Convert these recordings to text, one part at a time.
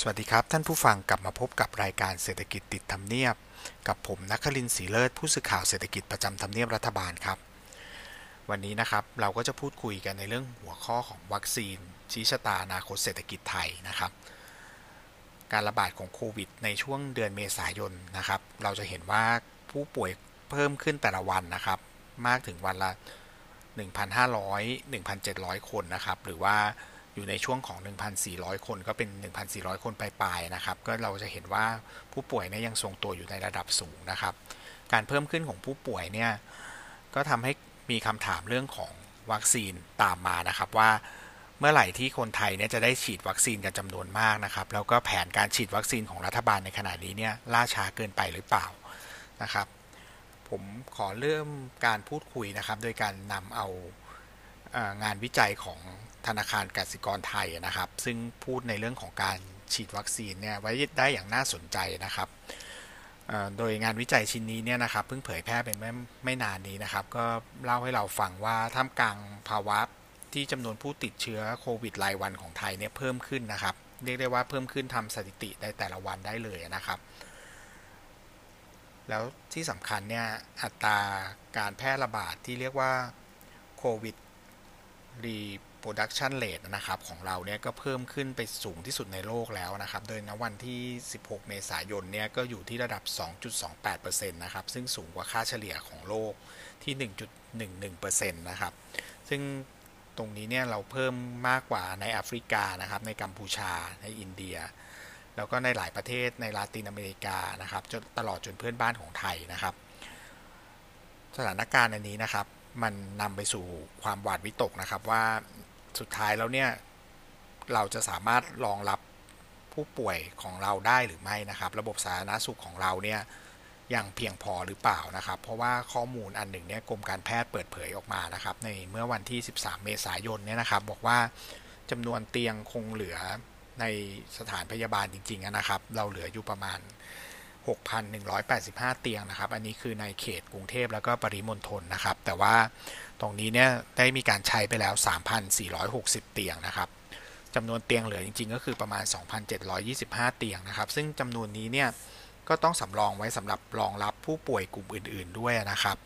สวัสดีครับ ท่านผู้ฟังกลับมาพบกับรายการเศรษฐกิจติดทำเนียบ กับผมนักคลินศรีเลิศผู้สื่อข่าวเศรษฐกิจประจำทำเนียบรัฐบาลครับ วันนี้นะครับเราก็จะพูดคุยกันในเรื่องหัวข้อของวัคซีน ชี้ชะตาอนาคตเศรษฐกิจไทยนะครับ การระบาดของโควิด ในช่วงเดือนเมษายนนะครับ เราจะเห็นว่าผู้ป่วยเพิ่มขึ้นแต่ละวันนะครับ มากถึงวันละ 1,500 1,700 คนนะครับ หรือว่า อยู่ในช่วงของ 1,400 คนก็เป็น 1,400 คนปลายๆนะครับ ก็เราจะเห็นว่าผู้ป่วยเนี่ยยังทรงตัวอยู่ในระดับสูงนะครับ การเพิ่มขึ้นของผู้ป่วยเนี่ยก็ทำให้มีคำถามเรื่องของวัคซีนตามมานะครับว่าเมื่อไหร่ที่คนไทยเนี่ยจะได้ฉีดวัคซีนกันจำนวนมากนะครับ แล้วก็แผนการฉีดวัคซีนของรัฐบาลในขณะนี้เนี่ยล่าช้าเกินไปหรือเปล่านะครับ ผมขอเริ่มการพูดคุยนะครับ โดยการนำเอางานวิจัยของ ธนาคารกสิกรไทยนะครับ ซึ่งพูดในเรื่องของการฉีดวัคซีนเนี่ยไว้ได้อย่างน่าสนใจนะครับโดยงานวิจัยชิ้นนี้เนี่ยนะครับเพิ่งเผยแพร่เป็นไม่ไม่นานนี้นะครับ ก็เล่าให้เราฟังว่าท่ามกลางภาวะที่จำนวนผู้ติดเชื้อโควิดรายวันของไทยเนี่ยเพิ่มขึ้นนะครับ เรียกได้ว่าเพิ่มขึ้นทำสถิติในแต่ละวันได้เลยนะครับ แล้วที่สำคัญเนี่ยอัตราการแพร่ระบาดที่เรียกว่าโควิดรี production rate นะครับของเราเนี่ยก็เพิ่มขึ้นไปสูงที่สุดในโลกแล้วนะครับ โดยณวันที่ 16 เมษายนเนี่ยก็อยู่ที่ระดับ 2.28%นะครับ ซึ่งสูงกว่าค่าเฉลี่ยของโลกที่ 1.11%นะครับ ซึ่งตรงนี้เนี่ยเราเพิ่มมากกว่าในแอฟริกานะครับ ในกัมพูชา ในอินเดีย แล้วก็ในหลายประเทศในลาตินอเมริกานะครับจนตลอดจนเพื่อนบ้านของไทยนะครับ สถานการณ์อันนี้นะครับมันนำไปสู่ความหวาดวิตกนะครับว่า สุดท้ายแล้วเนี่ย เราจะสามารถรองรับผู้ป่วยของเราได้หรือไม่นะครับ ระบบสาธารณสุขของเราเนี่ยยังเพียงพอหรือเปล่านะครับ เพราะว่าข้อมูลอันหนึ่งเนี่ยกรมการแพทย์เปิดเผยออกมานะครับ ในเมื่อวันที่ 13 เมษายนเนี่ยนะครับ บอกว่าจำนวนเตียงคงเหลือในสถานพยาบาลจริงๆนะครับ เราเหลืออยู่ประมาณ 6,185 เตียงนะครับ อันนี้คือในเขตกรุงเทพแล้วก็ปริมณฑลนะครับ แต่ว่าตรงนี้เนี่ยได้มีการใช้ไปแล้ว 3,460 เตียงนะครับจำนวนเตียงเหลือจริงๆ ก็คือประมาณ 2,725 เตียงนะครับ ซึ่งจำนวนนี้เนี่ยก็ต้องสำรองไว้สำหรับรองรับผู้ป่วยกลุ่มอื่น ๆ ด้วยนะครับ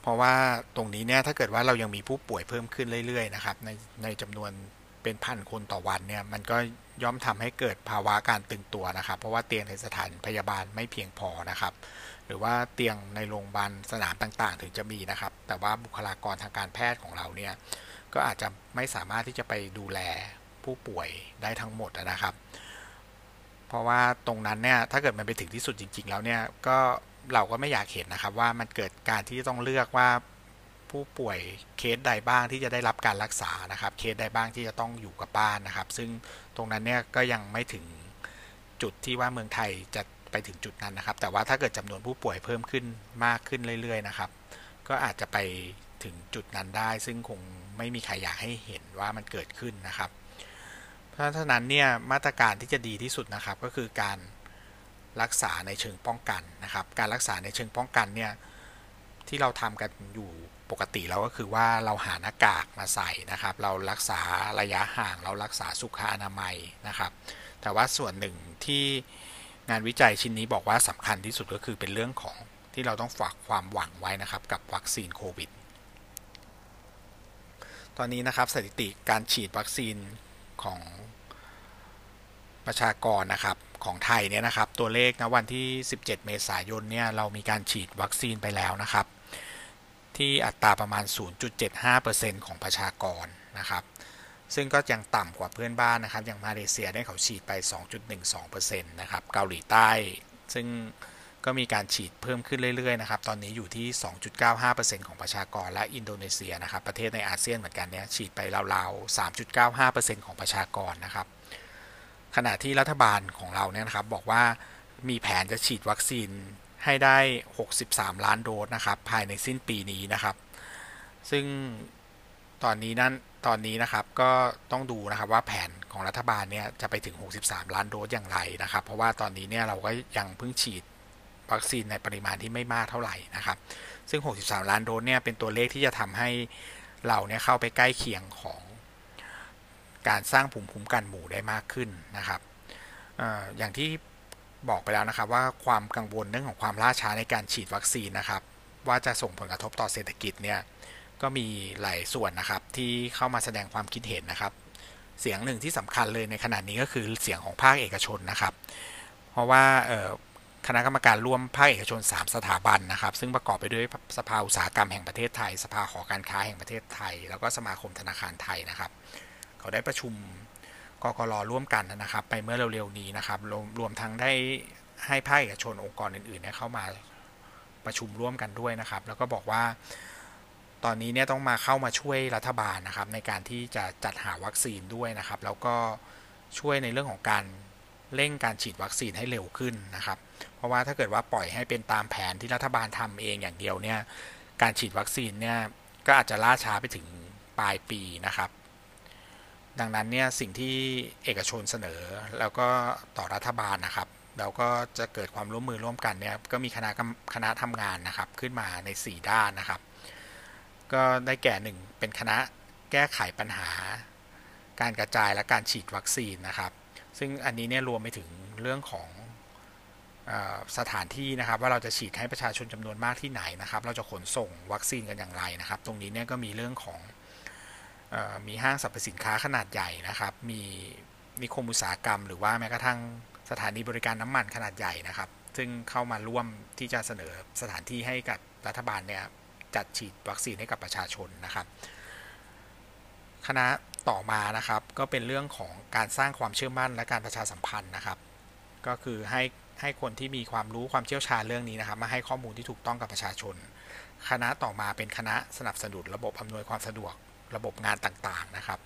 เพราะว่าตรงนี้เนี่ยถ้าเกิดว่าเรายังมีผู้ป่วยเพิ่มขึ้นเรื่อยๆ นะครับในในจำนวน เป็นพันคนต่อวันเนี่ยมันก็ย่อมทำให้เกิดภาวะการตึงตัวนะครับ เพราะว่าเตียงในสถานพยาบาลไม่เพียงพอนะครับ หรือว่าเตียงในโรงพยาบาลสนามต่างๆ ถึงจะมีนะครับ แต่ว่าบุคลากรทางการแพทย์ของเราเนี่ยก็อาจจะไม่สามารถที่จะไปดูแลผู้ป่วยได้ทั้งหมดนะครับ เพราะว่าตรงนั้นเนี่ยถ้าเกิดมันไปถึงที่สุดจริง ๆ แล้วเนี่ยก็เราก็ไม่อยากเห็นนะครับว่ามันเกิดการที่ต้องเลือกว่า ผู้ป่วยเคสใดบ้างที่จะได้รับการรักษานะครับ เคสใดบ้างที่จะต้องอยู่กับบ้านนะครับ ซึ่งตรงนั้นเนี่ยก็ยังไม่ถึงจุดที่ว่าเมืองไทยจะไปถึงจุดนั้นนะครับ แต่ว่าถ้าเกิดจำนวนผู้ป่วยเพิ่มขึ้นมากขึ้นเรื่อย ๆ นะครับ ก็อาจจะไปถึงจุดนั้นได้ ซึ่งคงไม่มีใครอยากให้เห็นว่ามันเกิดขึ้นนะครับ เพราะฉะนั้นเนี่ยมาตรการที่จะดีที่สุดนะครับ ก็คือการรักษาในเชิงป้องกันนะครับ การรักษาในเชิงป้องกันเนี่ยที่เราทำกันอยู่ ปกติแล้วก็คือว่าเราหาหน้ากากมาใส่นะครับ เรารักษาระยะห่างเรารักษาสุขอนามัยนะครับ แต่ว่าส่วนหนึ่งที่งานวิจัยชิ้นนี้บอกว่าสำคัญที่สุดก็คือเป็นเรื่องของที่เราต้องฝากความหวังไว้นะครับ กับวัคซีนโควิด ตอนนี้นะครับสถิติการฉีดวัคซีนของประชากรนะครับของไทยเนี่ยนะครับ ตัวเลขนะวันที่ 17 เมษายนเนี่ยเรามีการฉีดวัคซีนไปแล้วนะครับ ที่อัตราประมาณ 0.75%ของประชากรนะครับ ซึ่งก็ยังต่ำกว่าเพื่อนบ้านนะครับ อย่างมาเลเซียได้เขาฉีดไป 2.12%นะครับ เกาหลีใต้ ซึ่งก็มีการฉีดเพิ่มขึ้นเรื่อยๆนะครับ ตอนนี้อยู่ที่ 2.95%ของประชากร และอินโดนีเซียนะครับ ประเทศในอาเซียนเหมือนกันเนี่ยฉีดไปราวๆ 3.95%ของประชากรนะครับ ขณะที่รัฐบาลของเราเนี่ยนะครับบอกว่ามีแผนจะฉีดวัคซีน ให้ได้ 63 ล้านโดสนะครับ ภายในสิ้นปีนี้นะครับ ซึ่งตอนนี้นั้นตอนนี้นะครับก็ต้องดูนะครับว่าแผนของรัฐบาลเนี่ยจะไปถึง 63 ล้านโดสอย่างไรนะครับ เพราะว่าตอนนี้เนี่ยเราก็ยังเพิ่งฉีดวัคซีนในปริมาณที่ไม่มากเท่าไหร่นะครับ ซึ่ง 63 ล้านโดสเนี่ยเป็นตัวเลขที่จะทำให้เราเนี่ยเข้าไปใกล้เคียงของการสร้างภูมิคุ้มกันหมู่ได้มากขึ้นนะครับออย่างที่ บอกไปแล้วนะครับว่าความกังวลเรื่องของความล่าช้าในการฉีดวัคซีนนะครับ ว่าจะส่งผลกระทบต่อเศรษฐกิจเนี่ยก็มีหลายส่วนนะครับที่เข้ามาแสดงความคิดเห็นนะครับ เสียงหนึ่งที่สำคัญเลยในขณะนี้ก็คือเสียงของภาคเอกชนนะครับ เพราะว่าคณะกรรมการร่วมภาคเอกชน 3 สถาบันนะครับ ซึ่งประกอบไปด้วยสภาอุตสาหกรรมแห่งประเทศไทย สภาหอการค้าแห่งประเทศไทย แล้วก็สมาคมธนาคารไทยนะครับ เขาได้ประชุม กกรร่วมกันนะครับ ไปเมื่อเร็วๆนี้นะครับรวมรวมทั้งได้ให้ภาคเอกชนองค์กรอื่นๆเนี่ยเข้ามาประชุมร่วมกันด้วยนะครับ แล้วก็บอกว่าตอนนี้เนี่ยต้องมาเข้ามาช่วยรัฐบาลนะครับ ในการที่จะจัดหาวัคซีนด้วยนะครับ แล้วก็ช่วยในเรื่องของการเร่งการฉีดวัคซีนให้เร็วขึ้นนะครับ เพราะว่าถ้าเกิดว่าปล่อยให้เป็นตามแผนที่รัฐบาลทำเองอย่างเดียวเนี่ยการฉีดวัคซีนเนี่ยก็อาจจะล่าช้าไปถึงปลายปีนะครับ ดังนั้นเนี่ยสิ่งที่เอกชนเสนอแล้วก็ต่อรัฐบาลนะครับเราก็จะเกิดความร่วมมือร่วมกันเนี่ยก็มีคณะคณะทำงานนะครับขึ้นมาใน 4 ด้านนะครับ ก็ได้แก่หนึ่งเป็นคณะแก้ไขปัญหา การกระจายและการฉีดวัคซีนนะครับ ซึ่งอันนี้เนี่ยรวมไปถึงเรื่องของอสถานที่นะครับ ว่าเราจะฉีดให้ประชาชนจำนวนมากที่ไหนนะครับ เราจะขนส่งวัคซีนกันอย่างไรนะครับ ตรงนี้เนี่ยก็มีเรื่องของ มีห้างสรรพสินค้าขนาดใหญ่นะครับ มีมีคมอุตสาหกรรม หรือว่าแม้กระทั่งสถานีบริการน้ำมันขนาดใหญ่นะครับ ซึ่งเข้ามาร่วมที่จะเสนอสถานที่ให้กับรัฐบาลเนี่ยจัดฉีดวัคซีนให้กับประชาชนนะครับคณะต่อมานะครับก็เป็นเรื่องของการสร้างความเชื่อมั่นและการประชาสัมพันธ์นะครับ ก็คือให้ให้คนที่มีความรู้ความเชี่ยวชาญเรื่องนี้นะครับมาให้ข้อมูลที่ถูกต้องกับประชาชน คณะต่อมาเป็นคณะสนับสนุนระบบอำนวยความสะดวก ระบบงานต่างๆนะครับ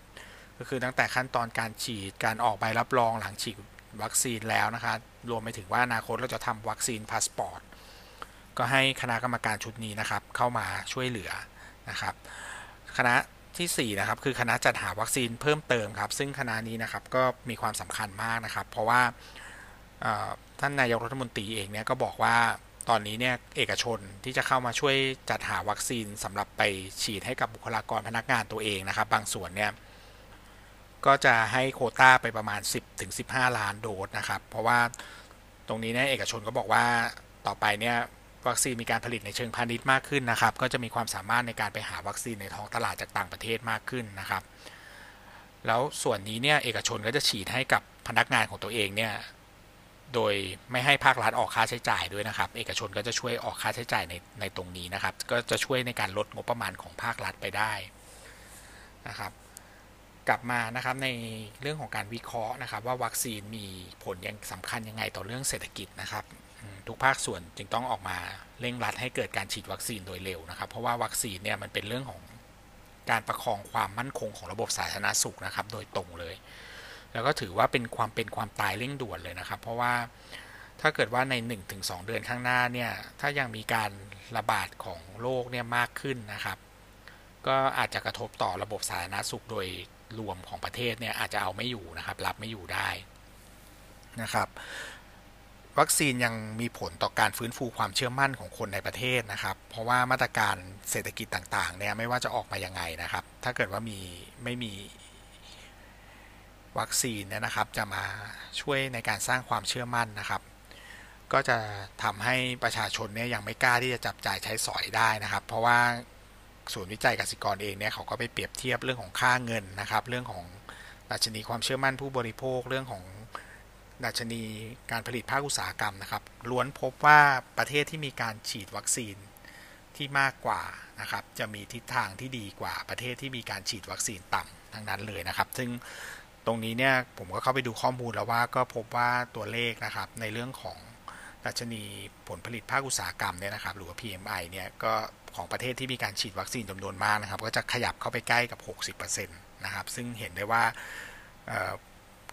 ก็คือตั้งแต่ขั้นตอนการฉีดการออกใบรับรองหลังฉีดวัคซีนแล้วนะครับรวมไปถึงว่าอนาคตเราจะทำวัคซีนพาสปอร์ตก็ให้คณะกรรมการชุดนี้นะครับ เข้ามาช่วยเหลือนะครับ คณะที่4นะครับคือคณะจัดหาวัคซีนเพิ่มเติมครับ ซึ่งคณะนี้นะครับก็มีความสำคัญมากนะครับ เพราะว่าท่านนายกรัฐมนตรีเองเนี่ยก็บอกว่า ตอนนี้เนี่ยเอกชนที่จะเข้ามาช่วยจัดหาวัคซีนสำหรับไปฉีดให้กับบุคลากรพนักงานตัวเองนะครับ บางส่วนเนี่ยก็จะให้โคต้าไปประมาณ 10ถึง15 ล้านโดสนะครับ เพราะว่าตรงนี้เนี่ยเอกชนก็บอกว่าต่อไปเนี่ยวัคซีนมีการผลิตในเชิงพาณิชย์มากขึ้นนะครับ ก็จะมีความสามารถในการไปหาวัคซีนในท้องตลาดจากต่างประเทศมากขึ้นนะครับ แล้วส่วนนี้เนี่ยเอกชนก็จะฉีดให้กับพนักงานของตัวเองเนี่ย โดยไม่ให้ภาครัฐออกค่าใช้จ่ายด้วยนะครับ เอกชนก็จะช่วยออกค่าใช้จ่ายในในตรงนี้นะครับ ก็จะช่วยในการลดงบประมาณของภาครัฐไปได้นะครับกลับมานะครับในเรื่องของการวิเคราะห์นะครับ ว่าวัคซีนมีผลยังสำคัญยังไงต่อเรื่องเศรษฐกิจนะครับ ทุกภาคส่วนจึงต้องออกมาเร่งรัดให้เกิดการฉีดวัคซีนโดยเร็วนะครับ เพราะว่าวัคซีนเนี่ยมันเป็นเรื่องของการประคองความมั่นคงของระบบสาธารณสุขนะครับ โดยตรงเลย แล้วก็ถือว่าเป็นความเป็นความตายเร่งด่วนเลยนะครับ เพราะว่าถ้าเกิดว่าใน 1-2 เดือนข้างหน้าเนี่ยถ้ายังมีการระบาดของโรคเนี่ยมากขึ้นนะครับ ก็อาจจะกระทบต่อระบบสาธารณสุขโดยรวมของประเทศเนี่ยอาจจะเอาไม่อยู่นะครับ รับไม่อยู่ได้นะครับ วัคซีนยังมีผลต่อการฟื้นฟูความเชื่อมั่นของคนในประเทศนะครับ เพราะว่ามาตรการเศรษฐกิจต่างๆเนี่ยไม่ว่าจะออกมายังไงนะครับ ถ้าเกิดว่ามีไม่มี วัคซีนเนี่ยนะครับจะมาช่วยในการสร้างความเชื่อมั่นนะครับ ก็จะทำให้ประชาชนเนี่ยยังไม่กล้าที่จะจับจ่ายใช้สอยได้นะครับ เพราะว่าศูนย์วิจัยกสิกรเองเนี่ยเขาก็ไปเปรียบเทียบเรื่องของค่าเงินนะครับ เรื่องของดัชนีความเชื่อมั่นผู้บริโภคเรื่องของดัชนีการผลิตภาคอุตสาหกรรมนะครับล้วนพบว่าประเทศที่มีการฉีดวัคซีนที่มากกว่านะครับ จะมีทิศทางที่ดีกว่าประเทศที่มีการฉีดวัคซีนต่ำทั้งนั้นเลยนะครับ ซึ่ง ตรงนี้เนี่ยผมก็เข้าไปดูข้อมูลแล้วว่าก็พบว่าตัวเลขนะครับในเรื่องของดัชนีผลผลิตภาคอุตสาหกรรมเนี่ยนะครับหรือว่า PMI เนี่ยก็ของประเทศที่มีการฉีดวัคซีนจำนวนมากนะครับ ก็จะขยับเข้าไปใกล้กับ 60%นะครับ ซึ่งเห็นได้ว่า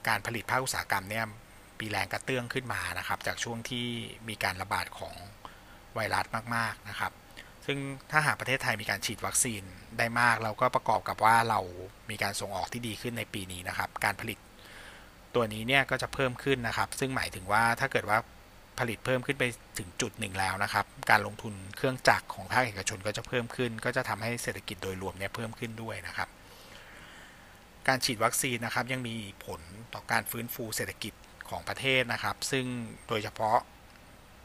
การผลิตภาคอุตสาหกรรมเนี่ยปีแรงกระเตื้องขึ้นมานะครับ จากช่วงที่มีการระบาดของไวรัสมาก ๆ นะครับ ซึ่งถ้าหากประเทศไทยมีการฉีดวัคซีนได้มาก เราก็ประกอบกับว่าเรามีการส่งออกที่ดีขึ้นในปีนี้นะครับ การผลิตตัวนี้เนี่ยก็จะเพิ่มขึ้นนะครับ ซึ่งหมายถึงว่าถ้าเกิดว่าผลิตเพิ่มขึ้นไปถึงจุดหนึ่งแล้วนะครับ การลงทุนเครื่องจักรของภาคเอกชนก็จะเพิ่มขึ้น ก็จะทำให้เศรษฐกิจโดยรวมเนี่ยเพิ่มขึ้นด้วยนะครับ การฉีดวัคซีนนะครับยังมีผลต่อการฟื้นฟูเศรษฐกิจของประเทศนะครับ ซึ่งโดยเฉพาะ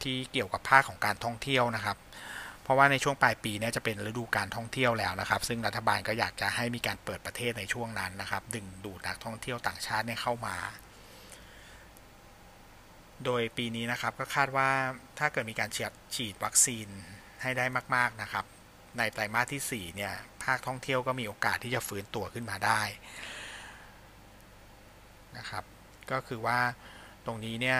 ที่เกี่ยวกับภาคของการท่องเที่ยวนะครับ เพราะว่าในช่วงปลายปีนี้จะเป็นฤดูการท่องเที่ยวแล้วนะครับ ซึ่งรัฐบาลก็อยากจะให้มีการเปิดประเทศในช่วงนั้นนะครับ ดึงดูดนักท่องเที่ยวต่างชาติเนี่ยเข้ามา โดยปีนี้นะครับก็คาดว่าถ้าเกิดมีการฉีดฉีดวัคซีนให้ได้มาก ๆนะครับ ในไตรมาสที่4เนี่ยภาคท่องเที่ยวก็มีโอกาสที่จะฟื้นตัวขึ้นมาได้นะครับก็คือว่าตรงนี้เนี่ย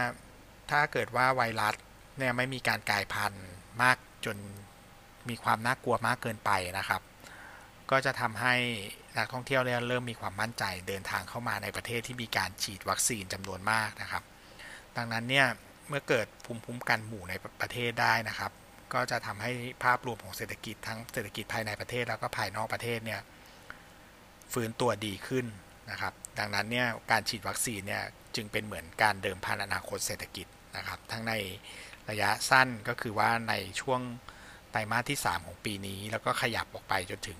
ถ้าเกิดว่าไวรัสเนี่ยไม่มีการกลายพันธุ์มากจน มีความน่ากลัวมากเกินไปนะครับ ก็จะทำให้นักท่องเที่ยวเริ่มมีความมั่นใจเดินทางเข้ามาในประเทศที่มีการฉีดวัคซีนจำนวนมากนะครับ ดังนั้นเนี่ยเมื่อเกิดภูมิคุ้มกันหมู่ในประเทศได้นะครับ ก็จะทำให้ภาพรวมของเศรษฐกิจทั้งเศรษฐกิจภายในประเทศแล้วก็ภายนอกประเทศเนี่ยฟื้นตัวดีขึ้นนะครับ ดังนั้นเนี่ยการฉีดวัคซีนเนี่ยจึงเป็นเหมือนการเดิมพันอนาคตเศรษฐกิจนะครับ ทั้งในระยะสั้นก็คือว่าในช่วง ไตรมาสที่ 3 ของปีนี้ แล้วก็ขยับออกไปจนถึง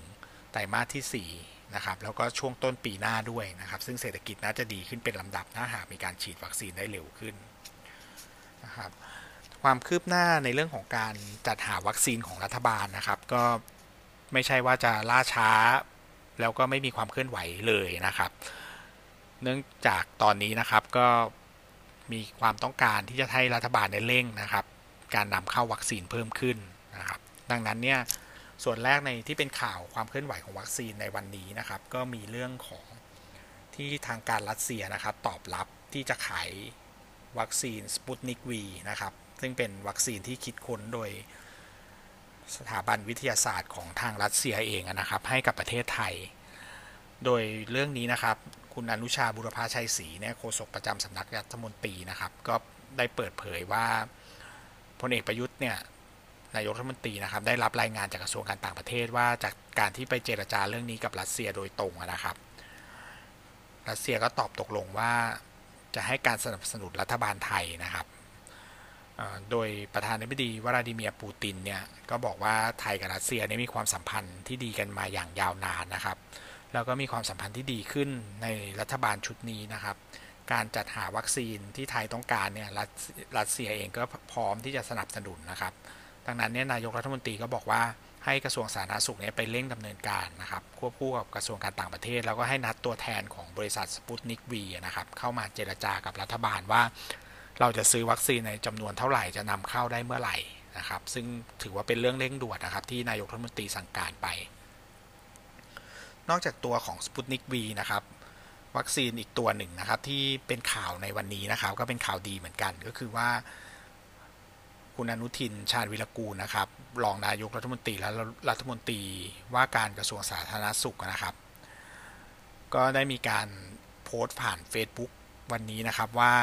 ไตรมาสที่4นะครับแล้วก็ช่วงต้นปีหน้าด้วยนะครับ ซึ่งเศรษฐกิจน่าจะดีขึ้นเป็นลำดับถ้าหากมีการฉีดวัคซีนได้เร็วขึ้นนะครับความคืบหน้าในเรื่องของการจัดหาวัคซีนของรัฐบาลนะครับ ก็ไม่ใช่ว่าจะล่าช้า แล้วก็ไม่มีความเคลื่อนไหวเลยนะครับ เนื่องจากตอนนี้นะครับก็มีความต้องการที่จะให้รัฐบาลได้เร่งนะครับ การนำเข้าวัคซีนเพิ่มขึ้น นะครับดังนั้นเนี่ยส่วนแรกในที่เป็นข่าวความเคลื่อนไหวของวัคซีนในวันนี้นะครับ ก็มีเรื่องของที่ทางการรัสเซียนะครับ ตอบรับที่จะขายวัคซีนสปุตนิกวีนะครับ ซึ่งเป็นวัคซีนที่คิดค้นโดยสถาบันวิทยาศาสตร์ของทางรัสเซียเองนะครับ ให้กับประเทศไทย โดยเรื่องนี้นะครับ คุณอนุชาบุรพาชัยศรีเนี่ยโฆษกประจำสำนักรัฐมนตรีนะครับ ก็ได้เปิดเผยว่าพลเอกประยุทธ์เนี่ย นายกรัฐมนตรีนะครับได้รับรายงานจากกระทรวงการต่างประเทศว่าจากการที่ไปเจรจาเรื่องนี้กับรัสเซียโดยตรงนะครับ รัสเซียก็ตอบตกลงว่าจะให้การสนับสนุนรัฐบาลไทยนะครับ โดยประธานาธิบดีวลาดิเมียร์ปูตินเนี่ยก็บอกว่าไทยกับรัสเซียนี่มีความสัมพันธ์ที่ดีกันมาอย่างยาวนานนะครับ แล้วก็มีความสัมพันธ์ที่ดีขึ้นในรัฐบาลชุดนี้นะครับ การจัดหาวัคซีนที่ไทยต้องการเนี่ยรัสเซียเองก็พร้อมที่จะสนับสนุนนะครับ ดังนั้นเนี่ยนายกรัฐมนตรีก็บอกว่าให้กระทรวงสาธารณสุขเนี่ยไปเร่งดำเนินการนะครับควบคู่กับกระทรวงการต่างประเทศ แล้วก็ให้นัดตัวแทนของบริษัทสปุตนิกวีนะครับเข้ามาเจรจากับรัฐบาลว่า เราจะซื้อวัคซีนในจำนวนเท่าไหร่จะนำเข้าได้เมื่อไหร่นะครับ ซึ่งถือว่าเป็นเรื่องเร่งด่วนนะครับ ที่นายกรัฐมนตรีสั่งการไป นอกจากตัวของสปุตนิกวีนะครับวัคซีนอีกตัวหนึ่งนะครับที่เป็นข่าวในวันนี้นะครับ ก็เป็นข่าวดีเหมือนกันก็คือว่า คุณอนุทินชาญวิรกูลนะครับ รองนายกรัฐมนตรีและรัฐมนตรีว่าการกระทรวงสาธารณสุขนะครับ ก็ได้มีการโพสต์ผ่าน Facebook วันนี้นะครับว่า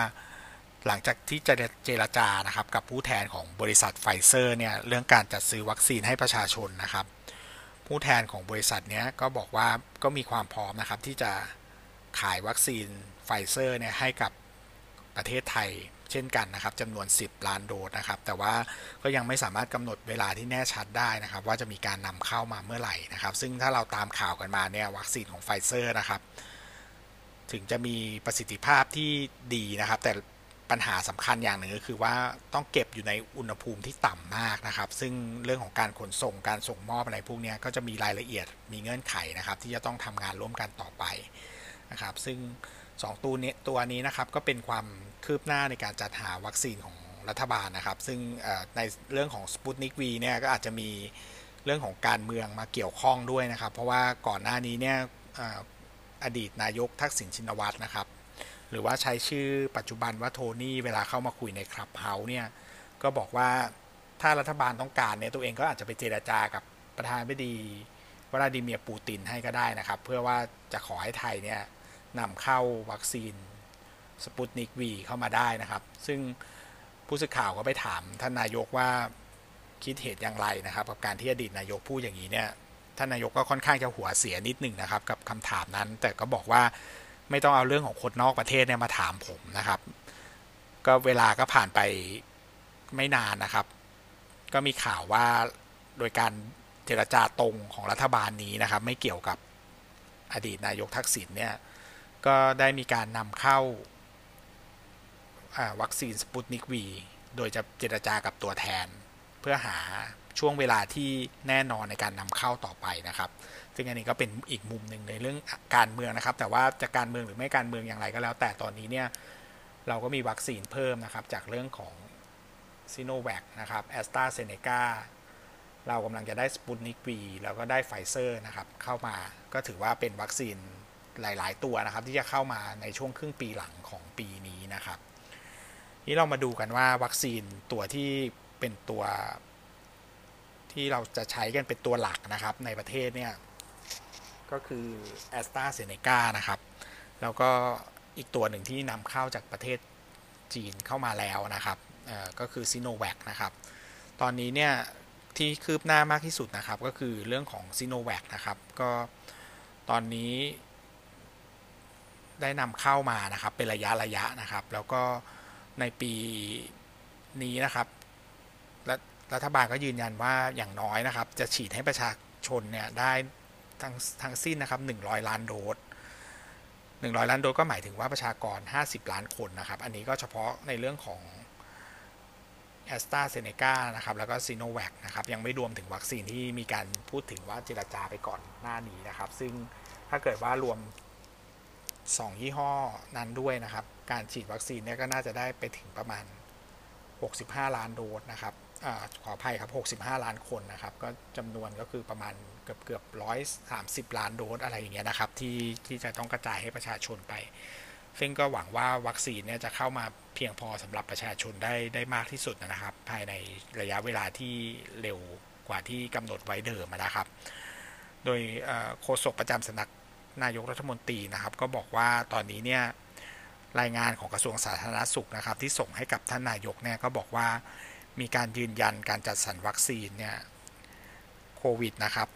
หลังจากที่จะเจรจานะครับกับผู้แทนของบริษัทไฟเซอร์เนี่ยเรื่องการจัดซื้อวัคซีนให้ประชาชนนะครับ ผู้แทนของบริษัทเนี้ยก็บอกว่าก็มีความพร้อมนะครับที่จะขายวัคซีนไฟเซอร์เนี่ยให้กับประเทศไทย เช่นกันนะครับจำนวน 10 ล้านโดสนะครับ แต่ว่าก็ยังไม่สามารถกำหนดเวลาที่แน่ชัดได้นะครับ ว่าจะมีการนำเข้ามาเมื่อไหร่นะครับ ซึ่งถ้าเราตามข่าวกันมาเนี่ยวัคซีนของไฟเซอร์นะครับ ถึงจะมีประสิทธิภาพที่ดีนะครับ แต่ปัญหาสำคัญอย่างหนึ่งก็คือว่าต้องเก็บอยู่ในอุณหภูมิที่ต่ำมากนะครับ ซึ่งเรื่องของการขนส่งการส่งมอบอะไรพวกนี้ก็จะมีรายละเอียดมีเงื่อนไขนะครับ ที่จะต้องทำงานร่วมกันต่อไปนะครับ ซึ่ง 2 ตัวนี้ตัวนี้นะครับก็เป็นความคืบหน้าในการจัดหาวัคซีนของรัฐบาลนะครับ ซึ่งในเรื่องของสปุตนิกวีเนี่ยก็อาจจะมีเรื่องของการเมืองมาเกี่ยวข้องด้วยนะครับ เพราะว่าก่อนหน้านี้เนี่ยอดีตนายกทักษิณชินวัตรนะครับ หรือว่าใช้ชื่อปัจจุบันว่าโทนี่เวลาเข้ามาคุยในคลับเฮาส์เนี่ยก็บอกว่าถ้ารัฐบาลต้องการเนี่ยตัวเองก็อาจจะไปเจราจากับประธานาธิบดีวลาดิเมียร์ปูตินให้ก็ได้นะครับ เพื่อว่าจะขอให้ไทยเนี่ย นำเข้าวัคซีนสปุตนิกวีเข้ามาได้นะครับ ซึ่งผู้สื่อข่าวก็ไปถามท่านนายกว่าคิดเหตุอย่างไรนะครับ กับการที่อดีตนายกพูดอย่างนี้เนี่ยท่านนายกก็ค่อนข้างจะหัวเสียนิดหนึ่งนะครับ กับคำถามนั้น แต่ก็บอกว่าไม่ต้องเอาเรื่องของคนนอกประเทศเนี่ยมาถามผมนะครับ ก็เวลาก็ผ่านไปไม่นานนะครับ ก็มีข่าวว่าโดยการเจรจาตรงของรัฐบาลนี้นะครับ ไม่เกี่ยวกับอดีตนายกทักษิณเนี่ย ก็ได้มีการนำเข้าวัคซีนสปุตนิกวีโดยจะเจรจากับตัวแทน เพื่อหาช่วงเวลาที่แน่นอนในการนำเข้าต่อไปนะครับ ซึ่งอันนี้ก็เป็นอีกมุมหนึ่งในเรื่องการเมืองนะครับ แต่ว่าจะการเมืองหรือไม่การเมืองอย่างไรก็แล้ว แต่ตอนนี้เนี่ยเราก็มีวัคซีนเพิ่มนะครับ จากเรื่องของซีโนแวคนะครับแอสตราเซเนกาเรากำลังจะได้สปุตนิกวีแล้วก็ได้ไฟเซอร์นะครับเข้ามาก็ถือว่าเป็นวัคซีน หลาย ๆ ตัวนะครับ ที่จะเข้ามาในช่วงครึ่งปีหลังของปีนี้นะครับ นี่เรามาดูกันว่าวัคซีนตัวที่เป็นตัว ที่เราจะใช้กันเป็นตัวหลักนะครับ ในประเทศเนี่ยก็คือแอสตราเซเนกานะครับ แล้วก็อีกตัวหนึ่งที่นำเข้าจากประเทศจีนเข้ามาแล้วนะครับก็คือซีโนแวคนะครับ ตอนนี้เนี่ยที่คืบหน้ามากที่สุดนะครับ ก็คือเรื่องของซีโนแวคนะครับ ก็ตอนนี้ ได้นำเข้ามานะครับ เป็นระยะระยะนะครับ แล้วก็ในปีนี้นะครับรัฐบาลก็ยืนยันว่าอย่างน้อยนะครับ จะฉีดให้ประชาชนเนี่ยได้ทั้งทั้งสิ้นนะครับ100 ล้านโดส100 ล้านโดสก็หมายถึงว่าประชากร 50 ล้านคนนะครับ อันนี้ก็เฉพาะในเรื่องของแอสตราเซเนกานะครับ แล้วก็ซีโนแวคนะครับ ยังไม่รวมถึงวัคซีนที่มีการพูดถึงว่าเจรจาไปก่อนหน้านี้นะครับ ซึ่งถ้าเกิดว่ารวม 2 ยี่ห้อนั้นด้วยนะครับ การฉีดวัคซีนเนี่ยก็น่าจะได้ไปถึงประมาณ 65 ล้านโดสนะครับอขออภัยครับ 65 ล้านคนนะครับ ก็จำนวนก็คือประมาณเกือบเกือบร้อยสามสิบล้านโดสอะไรอย่างเงี้ยนะครับ ที่ที่จะต้องกระจายให้ประชาชนไป ซึ่งก็หวังว่าวัคซีนเนี่ยจะเข้ามาเพียงพอสำหรับประชาชนได้ได้มากที่สุดนะครับ ภายในระยะเวลาที่เร็วกว่าที่กำหนดไว้เดิมนะครับ โดยโฆษกประจำสำนัก นายกรัฐมนตรีนะครับ ก็บอกว่าตอนนี้เนี่ยรายงานของกระทรวงสาธารณสุขนะครับ ที่ส่งให้กับท่านนายกเนี่ยก็บอกว่ามีการยืนยันการจัดสรรวัคซีนเนี่ยโควิดนะครับ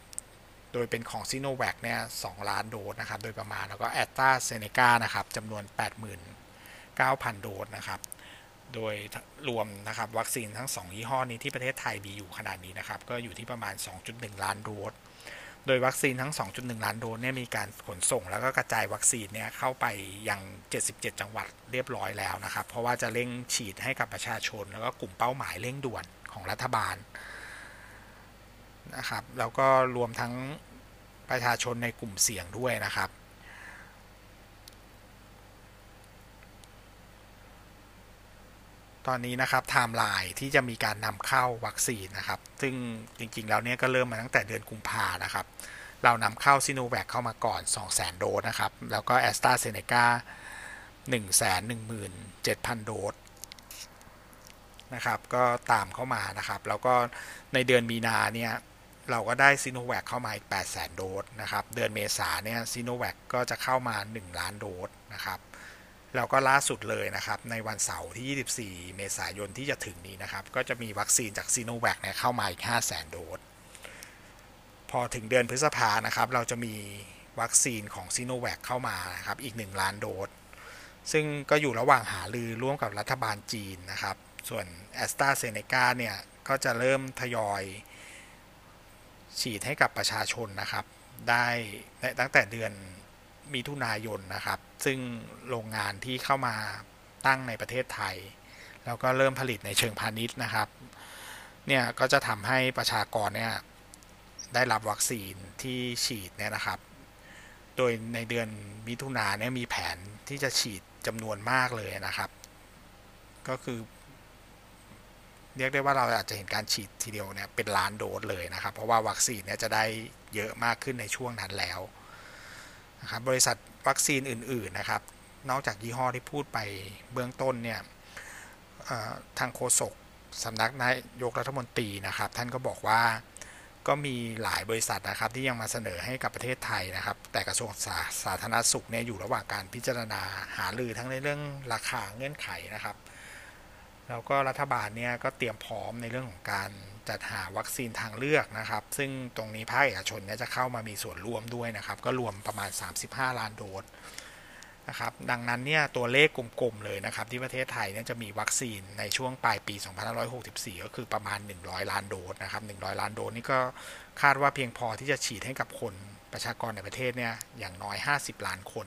โดยเป็นของซีโนแวคเนี่ย2 ล้านโดสนะครับ โดยประมาณแล้วก็แอสตราเซเนกานะครับจำนวน 89,000 โดสนะครับ โดยรวมนะครับวัคซีนทั้ง 2 ยี่ห้อนี้ที่ประเทศไทยมีอยู่ขณะนี้นะครับ ก็อยู่ที่ประมาณ 2.1 ล้านโดส โดยวัคซีนทั้ง 2.1 ล้านโดสเนี่ยมีการขนส่งแล้วก็กระจายวัคซีนเนี่ยเข้าไปยัง 77 จังหวัดเรียบร้อยแล้วนะครับ เพราะว่าจะเร่งฉีดให้กับประชาชน แล้วก็กลุ่มเป้าหมายเร่งด่วนของรัฐบาลนะครับ แล้วก็รวมทั้งประชาชนในกลุ่มเสี่ยงด้วยนะครับ ตอนนี้นะครับไทม์ไลน์ที่จะมีการนำเข้าวัคซีนนะครับ ซึ่งจริงๆ แล้วเนี่ยก็เริ่มมาตั้งแต่เดือนกุมภานะครับ เรานำเข้าซิโนแวคเข้ามาก่อน 200,000 โดสนะครับ แล้วก็แอสตราเซเนกา117,000 โดสนะครับ ก็ตามเข้ามานะครับ แล้วก็ในเดือนมีนาเนี่ยเราก็ได้ซีโนแวคเข้ามาอีก 800,000 โดสนะครับ เดือนเมษาเนี่ยซีโนแวคก็จะเข้ามา 1 ล้านโดสนะครับ แล้วก็ล่าสุดเลยนะครับ ในวันเสาร์ที่ 24 เมษายนที่จะถึงนี้นะครับ ก็จะมีวัคซีนจากซีโนแวคเนี่ยเข้ามาอีก 5 0 0 0 0 0 โดส พอถึงเดือนพฤษภานะครับ เราจะมีวัคซีนของซีโนแวคเข้ามานะครับ อีก 1 ล้านโดส ซึ่งก็อยู่ระหว่างหาลือร่วมกับรัฐบาลจีนนะครับ ส่วนแอสตราเซเนกาเนี่ย ก็จะเริ่มทยอย ฉีดให้กับประชาชนนะครับ ได้ตั้งแต่เดือน มิถุนายนนะครับ ซึ่งโรงงานที่เข้ามาตั้งในประเทศไทย แล้วก็เริ่มผลิตในเชิงพาณิชย์นะครับ เนี่ยก็จะทำให้ประชากรเนี่ยได้รับวัคซีนที่ฉีดเนี่ยนะครับ โดยในเดือนมิถุนาเนี่ยมีแผนที่จะฉีดจำนวนมากเลยนะครับ ก็คือ เรียกได้ว่าเราอาจจะเห็นการฉีดทีเดียวเนี่ยเป็นล้านโดสเลยนะครับ เพราะว่าวัคซีนเนี่ยจะได้เยอะมากขึ้นในช่วงนั้นแล้วะครับบริษัทวัคซีนอื่น ๆ นะครับ นอกจากยี่ห้อที่พูดไปเบื้องต้นเนี่ยทางโฆษกสำนักนายกรัฐมนตรีนะครับ ท่านก็บอกว่าก็มีหลายบริษัทนะครับที่ยังมาเสนอให้กับประเทศไทยนะครับ แต่กระทรวงสาสาธารณสุขเนี่ยอยู่ระหว่างการพิจารณาหารือทั้งในเรื่องราคาเงื่อนไขนะครับ แล้วก็รัฐบาลเนี่ยก็เตรียมพร้อมในเรื่องของการ จัดหาวัคซีนทางเลือกนะครับ ซึ่งตรงนี้ภาคเอกชนเนี่ยจะเข้ามามีส่วนร่วมด้วยนะครับ ก็รวมประมาณ 35 ล้านโดสนะครับ ดังนั้นเนี่ยตัวเลขกลมๆเลยนะครับ ที่ประเทศไทยเนี่ยจะมีวัคซีนในช่วงปลายปี 2564 ก็คือประมาณ 100 ล้านโดสนะครับ 100 ล้านโดสนี่ก็คาดว่าเพียงพอที่จะฉีดให้กับคนประชากรในประเทศเนี่ยอย่างน้อย 50 ล้านคน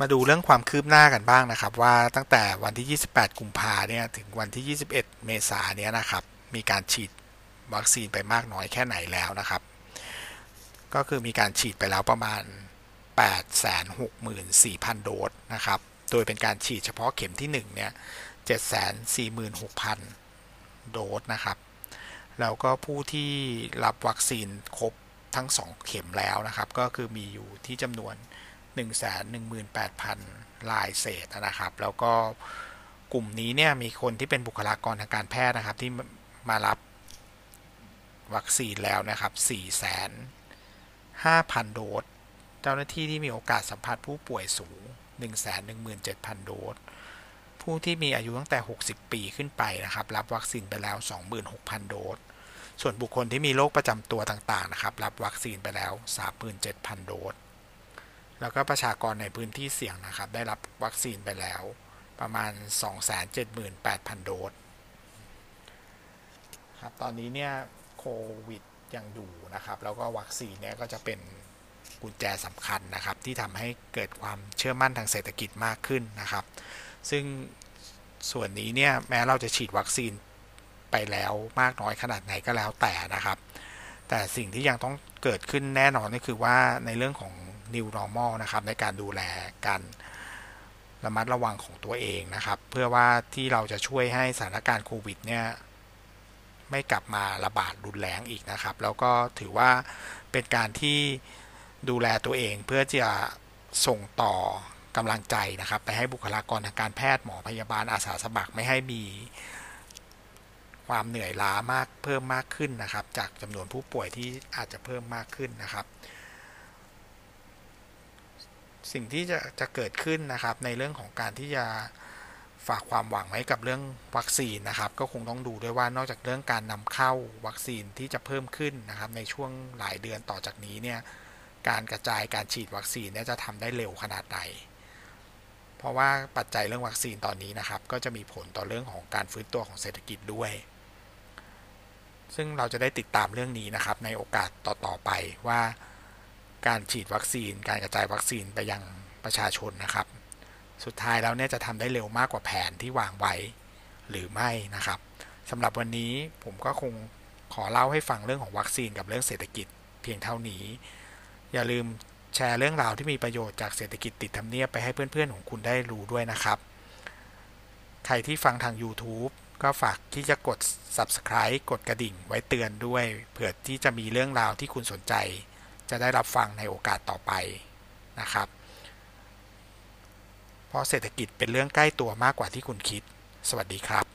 มาดูเรื่องความคืบหน้ากันบ้างนะครับ ว่าตั้งแต่วันที่ 28 กุมภาเนี่ยถึงวันที่ 21 เมษาเนี่ยนะครับ มีการฉีดวัคซีนไปมากน้อยแค่ไหนแล้วนะครับ ก็คือมีการฉีดไปแล้วประมาณ 864,000 โดสนะครับ โดยเป็นการฉีดเฉพาะเข็มที่ 1 เนี่ย 746,000 โดสนะครับ แล้วก็ผู้ที่รับวัคซีนครบทั้ง 2 เข็มแล้วนะครับ ก็คือมีอยู่ที่จำนวน 118,000 ลายเศษนะครับ แล้วก็กลุ่มนี้เนี่ยมีคนที่เป็นบุคลากรทางการแพทย์นะครับที่ มารับวัคซีนแล้วนะครับ 4 5 0 0 0 โดส เจ้าหน้าที่ที่มีโอกาสสัมผัสผู้ป่วยสูง 117,000 โดส ผู้ที่มีอายุตั้งแต่ 60 ปีขึ้นไปนะครับ รับวัคซีนไปแล้ว 26,000 โดส ส่วนบุคคลที่มีโรคประจำตัวต่างๆนะครับ รับวัคซีนไปแล้ว 37,000 โดส แล้วก็ประชากรในพื้นที่เสี่ยงนะครับ ได้รับวัคซีนไปแล้วประมาณ 278,000 โดส ครับตอนนี้เนี่ยโควิดยังอยู่นะครับ แล้วก็วัคซีนเนี่ยก็จะเป็นกุญแจสำคัญนะครับ ที่ทำให้เกิดความเชื่อมั่นทางเศรษฐกิจมากขึ้นนะครับ ซึ่งส่วนนี้เนี่ยแม้เราจะฉีดวัคซีนไปแล้วมากน้อยขนาดไหนก็แล้วแต่นะครับ แต่สิ่งที่ยังต้องเกิดขึ้นแน่นอนก็คือว่าในเรื่องของ new normal นะครับ ในการดูแลการระมัดระวังของตัวเองนะครับ เพื่อว่าที่เราจะช่วยให้สถานการณ์โควิดเนี่ย ไม่กลับมาระบาดรุนแรงอีกนะครับ แล้วก็ถือว่าเป็นการที่ดูแลตัวเองเพื่อจะส่งต่อกำลังใจนะครับ ไปให้บุคลากรทางการแพทย์หมอพยาบาลอาสาสมัครไม่ให้มีความเหนื่อยล้ามากเพิ่มมากขึ้นนะครับ จากจำนวนผู้ป่วยที่อาจจะเพิ่มมากขึ้นนะครับ สิ่งที่จะจะเกิดขึ้นนะครับในเรื่องของการที่จะ ฝากความหวังไว้กับเรื่องวัคซีนนะครับ ก็คงต้องดูด้วยว่านอกจากเรื่องการนำเข้าวัคซีนที่จะเพิ่มขึ้นนะครับ ในช่วงหลายเดือนต่อจากนี้เนี่ยการกระจายการฉีดวัคซีนเนี่ยจะทำได้เร็วขนาดไหนเพราะว่าปัจจัยเรื่องวัคซีนตอนนี้นะครับ ก็จะมีผลต่อเรื่องของการฟื้นตัวของเศรษฐกิจด้วย ซึ่งเราจะได้ติดตามเรื่องนี้นะครับ ในโอกาสต่อๆไปว่า การฉีดวัคซีน การกระจายวัคซีนไปยังประชาชนนะครับ สุดท้ายแล้วเนี่ยจะทำได้เร็วมากกว่าแผนที่วางไว้หรือไม่นะครับสำหรับวันนี้ผมก็คงขอเล่าให้ฟังเรื่องของวัคซีนกับเรื่องเศรษฐกิจเพียงเท่านี้ อย่าลืมแชร์เรื่องราวที่มีประโยชน์จากเศรษฐกิจติดธรรมเนียบไปให้เพื่อนๆของคุณได้รู้ด้วยนะครับ ใครที่ฟังทาง YouTube ก็ฝากที่จะกด Subscribe กดกระดิ่งไว้เตือนด้วย เผื่อที่จะมีเรื่องราวที่คุณสนใจ จะได้รับฟังในโอกาสต่อไปนะครับ เพราะเศรษฐกิจเป็นเรื่องใกล้ตัวมากกว่าที่คุณคิด สวัสดีครับ